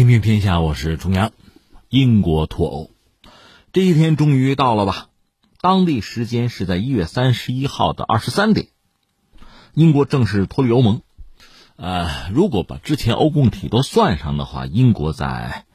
听评天下，我是重阳。英国脱欧这一天终于到了吧？当地时间是在一月三十一号的二十三点，英国正式脱离欧盟。呃，如果把之前欧共体都算上的话，英国在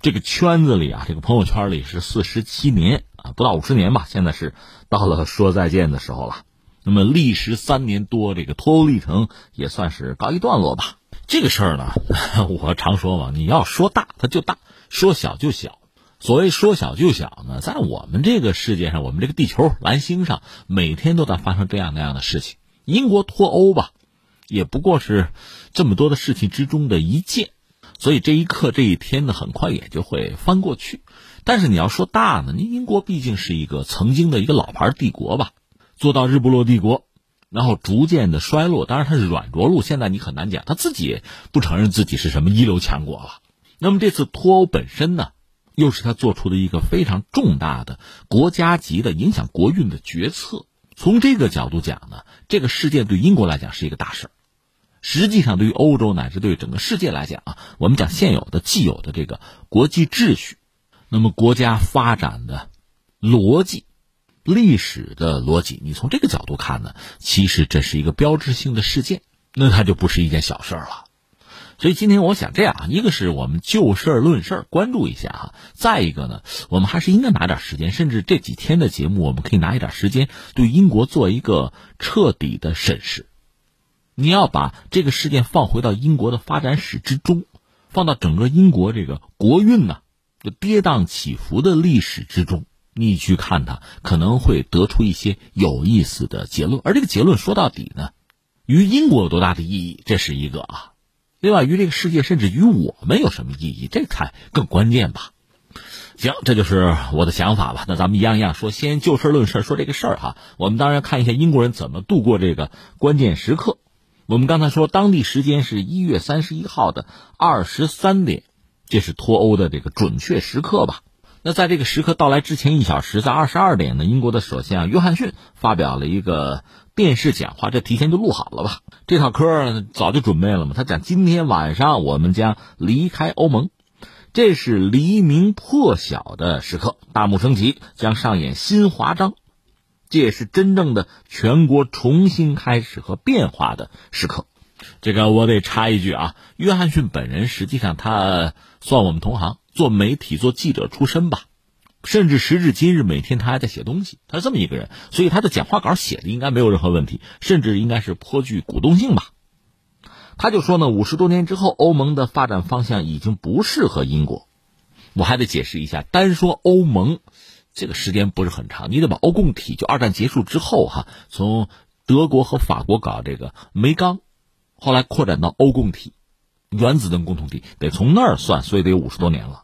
这个圈子里啊，这个朋友圈里是四十七年啊，不到五十年吧。现在是到了说再见的时候了。那么历时三年多，这个脱欧历程也算是告一段落吧。这个事儿呢，我常说嘛，你要说大，它就大；说小就小。所谓说小就小呢，在我们这个世界上，我们这个地球蓝星上，每天都在发生这样那样的事情。英国脱欧吧，也不过是这么多的事情之中的一件。所以这一刻这一天呢，很快也就会翻过去。但是你要说大呢，你英国毕竟是一个曾经的一个老牌帝国吧，做到日不落帝国。然后逐渐的衰落，当然它是软着陆。现在你很难讲，他自己不承认自己是什么一流强国了。那么这次脱欧本身呢，又是他做出的一个非常重大的国家级的影响国运的决策。从这个角度讲呢，这个事件对英国来讲是一个大事实际上，对于欧洲乃至对整个世界来讲啊，我们讲现有的既有的这个国际秩序，那么国家发展的逻辑。历史的逻辑，你从这个角度看呢，其实这是一个标志性的事件，那它就不是一件小事儿了。所以今天我想这样啊，一个是我们就事论事关注一下哈；再一个呢，我们还是应该拿点时间，甚至这几天的节目，我们可以拿一点时间对英国做一个彻底的审视。你要把这个事件放回到英国的发展史之中，放到整个英国这个国运呢，就跌宕起伏的历史之中。你去看它，可能会得出一些有意思的结论。而这个结论说到底呢，于英国有多大的意义，这是一个啊；另外，于这个世界，甚至于我们有什么意义，这才更关键吧。行，这就是我的想法吧。那咱们一样一样说，先就事论事说这个事儿哈。我们当然看一下英国人怎么度过这个关键时刻。我们刚才说，当地时间是一月三十一号的二十三点，这是脱欧的这个准确时刻吧。那在这个时刻到来之前一小时，在二十二点呢，英国的首相约翰逊发表了一个电视讲话，这提前就录好了吧？这套嗑早就准备了嘛。他讲今天晚上我们将离开欧盟，这是黎明破晓的时刻，大幕升起，将上演新华章，这也是真正的全国重新开始和变化的时刻。这个我得插一句啊，约翰逊本人实际上他算我们同行。做媒体、做记者出身吧，甚至时至今日，每天他还在写东西。他是这么一个人，所以他的讲话稿写的应该没有任何问题，甚至应该是颇具鼓动性吧。他就说呢，五十多年之后，欧盟的发展方向已经不适合英国。我还得解释一下，单说欧盟，这个时间不是很长，你得把欧共体就二战结束之后哈，从德国和法国搞这个煤钢，后来扩展到欧共体。原子能共同体得从那儿算，所以得有五十多年了。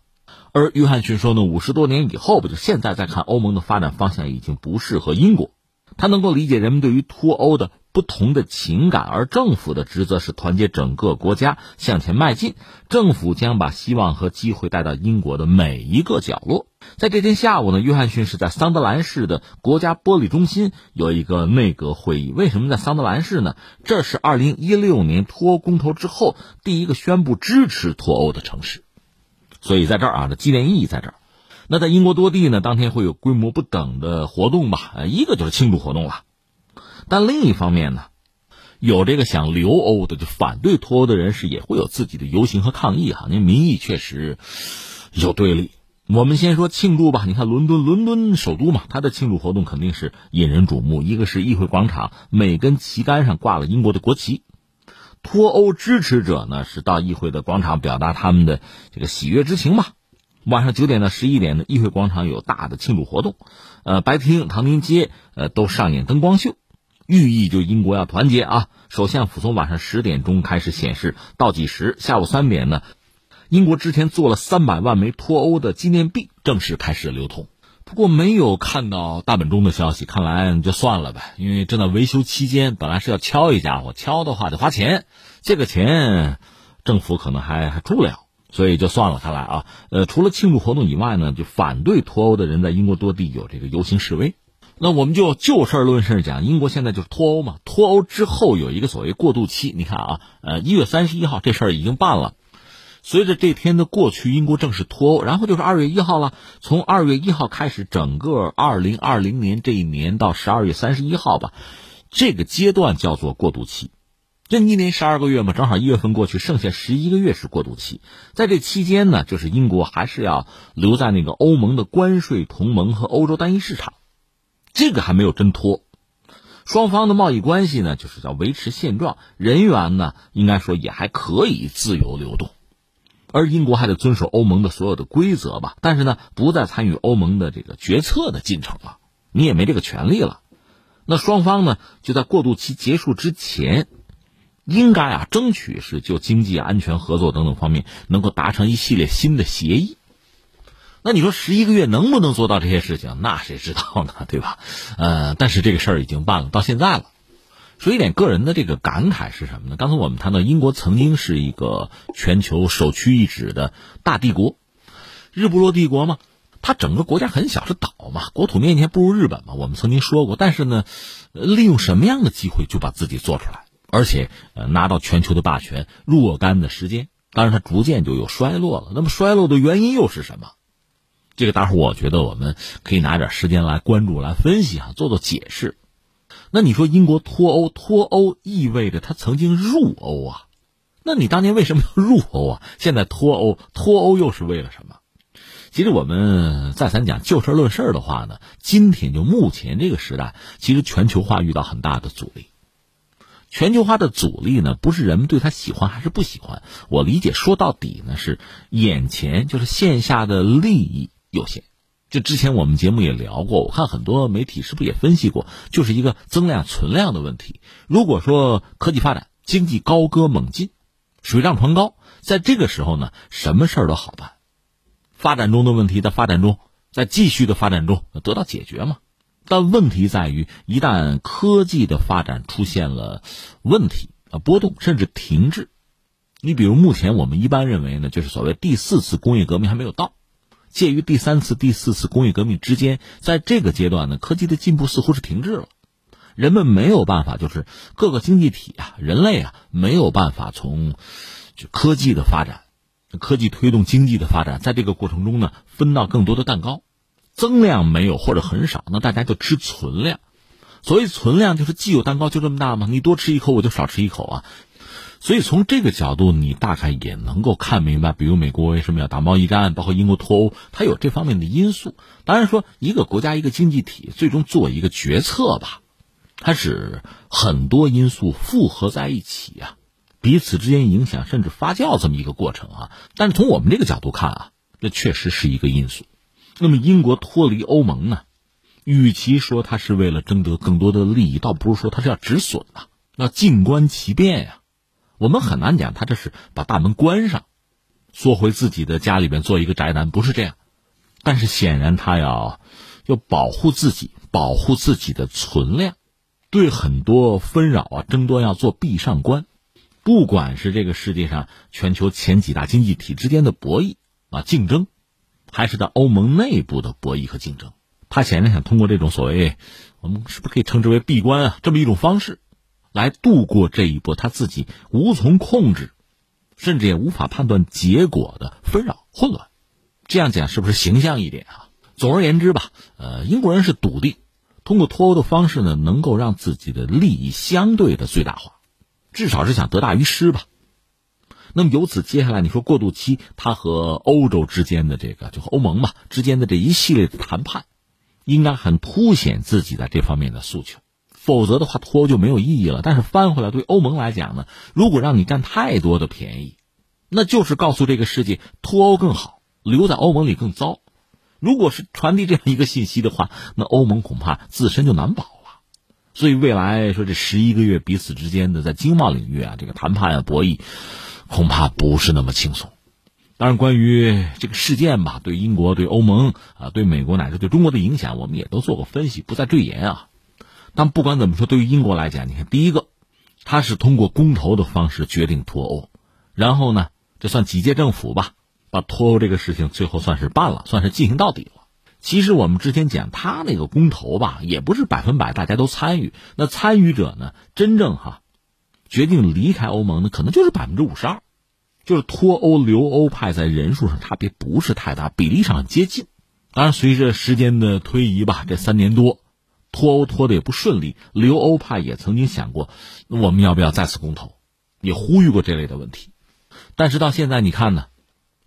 而约翰逊说呢，五十多年以后，不就现在再看欧盟的发展方向已经不适合英国。他能够理解人们对于脱欧的不同的情感，而政府的职责是团结整个国家向前迈进。政府将把希望和机会带到英国的每一个角落。在这天下午呢，约翰逊是在桑德兰市的国家玻璃中心有一个内阁会议。为什么在桑德兰市呢？这是二零一六年脱欧公投之后第一个宣布支持脱欧的城市，所以在这儿啊，这纪念意义在这儿。那在英国多地呢，当天会有规模不等的活动吧？一个就是庆祝活动了，但另一方面呢，有这个想留欧的，就反对脱欧的人士也会有自己的游行和抗议哈。那民意确实有对立。我们先说庆祝吧。你看伦敦，伦敦首都嘛，它的庆祝活动肯定是引人瞩目。一个是议会广场，每根旗杆上挂了英国的国旗，脱欧支持者呢是到议会的广场表达他们的这个喜悦之情吧。晚上九点到十一点呢，议会广场有大的庆祝活动，呃，白厅、唐宁街，呃，都上演灯光秀，寓意就英国要团结啊。首相府从晚上十点钟开始显示倒计时，下午三点呢，英国之前做了三百万枚脱欧的纪念币正式开始流通，不过没有看到大本钟的消息，看来就算了呗，因为正在维修期间，本来是要敲一家伙，敲的话得花钱，这个钱政府可能还还出不了。所以就算了，看来啊，呃，除了庆祝活动以外呢，就反对脱欧的人在英国多地有这个游行示威。那我们就就事论事讲，英国现在就是脱欧嘛，脱欧之后有一个所谓过渡期。你看啊，呃，一月三十一号这事儿已经办了，随着这天的过去，英国正式脱欧，然后就是二月一号了。从二月一号开始，整个二零二零年这一年到十二月三十一号吧，这个阶段叫做过渡期。这一年十二个月嘛，正好一月份过去，剩下十一个月是过渡期。在这期间呢，就是英国还是要留在那个欧盟的关税同盟和欧洲单一市场，这个还没有真脱。双方的贸易关系呢，就是叫维持现状，人员呢，应该说也还可以自由流动，而英国还得遵守欧盟的所有的规则吧。但是呢，不再参与欧盟的这个决策的进程了，你也没这个权利了。那双方呢，就在过渡期结束之前，应该啊，争取是就经济安全合作等等方面能够达成一系列新的协议。那你说十一个月能不能做到这些事情？那谁知道呢？对吧？呃，但是这个事儿已经办了，到现在了。说一点个人的这个感慨是什么呢？刚才我们谈到，英国曾经是一个全球首屈一指的大帝国，日不落帝国嘛。它整个国家很小，是岛嘛，国土面积不如日本嘛。我们曾经说过，但是呢，利用什么样的机会就把自己做出来，而且拿到全球的霸权若干的时间。当然，它逐渐就有衰落了。那么衰落的原因又是什么？这个待会儿我觉得我们可以拿点时间来关注、来分析啊，做做解释。那你说英国脱欧，脱欧意味着他曾经入欧啊？那你当年为什么要入欧啊？现在脱欧，脱欧又是为了什么？其实我们再三讲就事论事的话呢，今天就目前这个时代，其实全球化遇到很大的阻力。全球化的阻力呢，不是人们对他喜欢还是不喜欢，我理解说到底呢是眼前就是线下的利益。有限，就之前我们节目也聊过，我看很多媒体是不是也分析过，就是一个增量存量的问题。如果说科技发展、经济高歌猛进、水涨船高，在这个时候呢，什么事儿都好办。发展中的问题在发展中，在继续的发展中得到解决嘛。但问题在于，一旦科技的发展出现了问题啊，波动甚至停滞，你比如目前我们一般认为呢，就是所谓第四次工业革命还没有到。介于第三次、第四次工业革命之间，在这个阶段呢，科技的进步似乎是停滞了，人们没有办法，就是各个经济体啊，人类啊，没有办法从就科技的发展，科技推动经济的发展，在这个过程中呢，分到更多的蛋糕，增量没有或者很少，那大家就吃存量，所谓存量就是既有蛋糕就这么大吗？你多吃一口，我就少吃一口啊。所以从这个角度，你大概也能够看明白，比如美国为什么要打贸易战，包括英国脱欧，它有这方面的因素。当然说，一个国家一个经济体最终做一个决策吧，它是很多因素复合在一起啊，彼此之间影响甚至发酵这么一个过程啊。但是从我们这个角度看啊，这确实是一个因素。那么英国脱离欧盟呢，与其说它是为了争得更多的利益，倒不如说它是要止损啊，要静观其变呀。我们很难讲，他这是把大门关上，缩回自己的家里边做一个宅男，不是这样。但是显然他要要保护自己，保护自己的存量，对很多纷扰啊争夺要做壁上观。不管是这个世界上全球前几大经济体之间的博弈啊竞争，还是在欧盟内部的博弈和竞争，他显然想通过这种所谓我们是不是可以称之为闭关啊这么一种方式。来度过这一波他自己无从控制，甚至也无法判断结果的纷扰混乱，这样讲是不是形象一点啊？总而言之吧，呃，英国人是笃定，通过脱欧的方式呢，能够让自己的利益相对的最大化，至少是想得大于失吧。那么由此接下来，你说过渡期，他和欧洲之间的这个，就和欧盟吧之间的这一系列的谈判，应该很凸显自己在这方面的诉求。否则的话，脱欧就没有意义了。但是翻回来，对欧盟来讲呢，如果让你占太多的便宜，那就是告诉这个世界脱欧更好，留在欧盟里更糟。如果是传递这样一个信息的话，那欧盟恐怕自身就难保了。所以未来说这十一个月彼此之间的在经贸领域啊，这个谈判啊博弈，恐怕不是那么轻松。当然，关于这个事件吧，对英国、对欧盟啊、对美国乃至对中国的影响，我们也都做过分析，不再赘言啊。但不管怎么说，对于英国来讲，你看，第一个，他是通过公投的方式决定脱欧，然后呢，这算几届政府吧，把脱欧这个事情最后算是办了，算是进行到底了。其实我们之前讲他那个公投吧，也不是百分百大家都参与，那参与者呢，真正哈，决定离开欧盟的可能就是百分之五十二，就是脱欧留欧派在人数上差别不是太大，比例上接近。当然，随着时间的推移吧，这三年多，脱欧脱的也不顺利，留欧派也曾经想过，我们要不要再次公投，也呼吁过这类的问题。但是到现在，你看呢，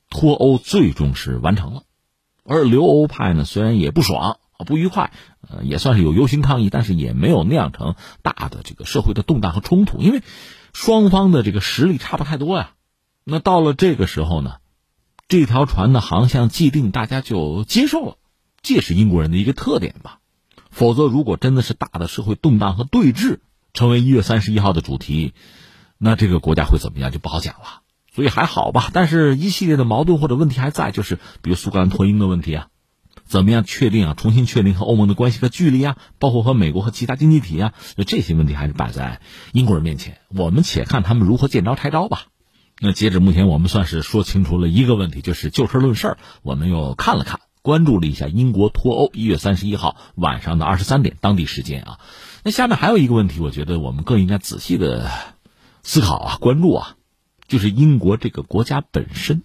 脱欧最终是完成了，而留欧派呢，虽然也不爽啊，不愉快，呃，也算是有游行抗议，但是也没有酿成大的这个社会的动荡和冲突，因为双方的这个实力差不太多呀。那到了这个时候呢，这条船的航向既定，大家就接受了，这也是英国人的一个特点吧。否则，如果真的是大的社会动荡和对峙成为一月三十一号的主题，那这个国家会怎么样就不好讲了。所以还好吧，但是一系列的矛盾或者问题还在，就是比如苏格兰脱英的问题啊，怎么样确定啊，重新确定和欧盟的关系和距离啊，包括和美国和其他经济体啊，就这些问题还是摆在英国人面前。我们且看他们如何见招拆招吧。那截止目前，我们算是说清楚了一个问题，就是就事论事我们又看了看，关注了一下英国脱欧。一月三十一号晚上的二十三点，当地时间啊。那下面还有一个问题，我觉得我们更应该仔细的思考啊，关注啊，就是英国这个国家本身。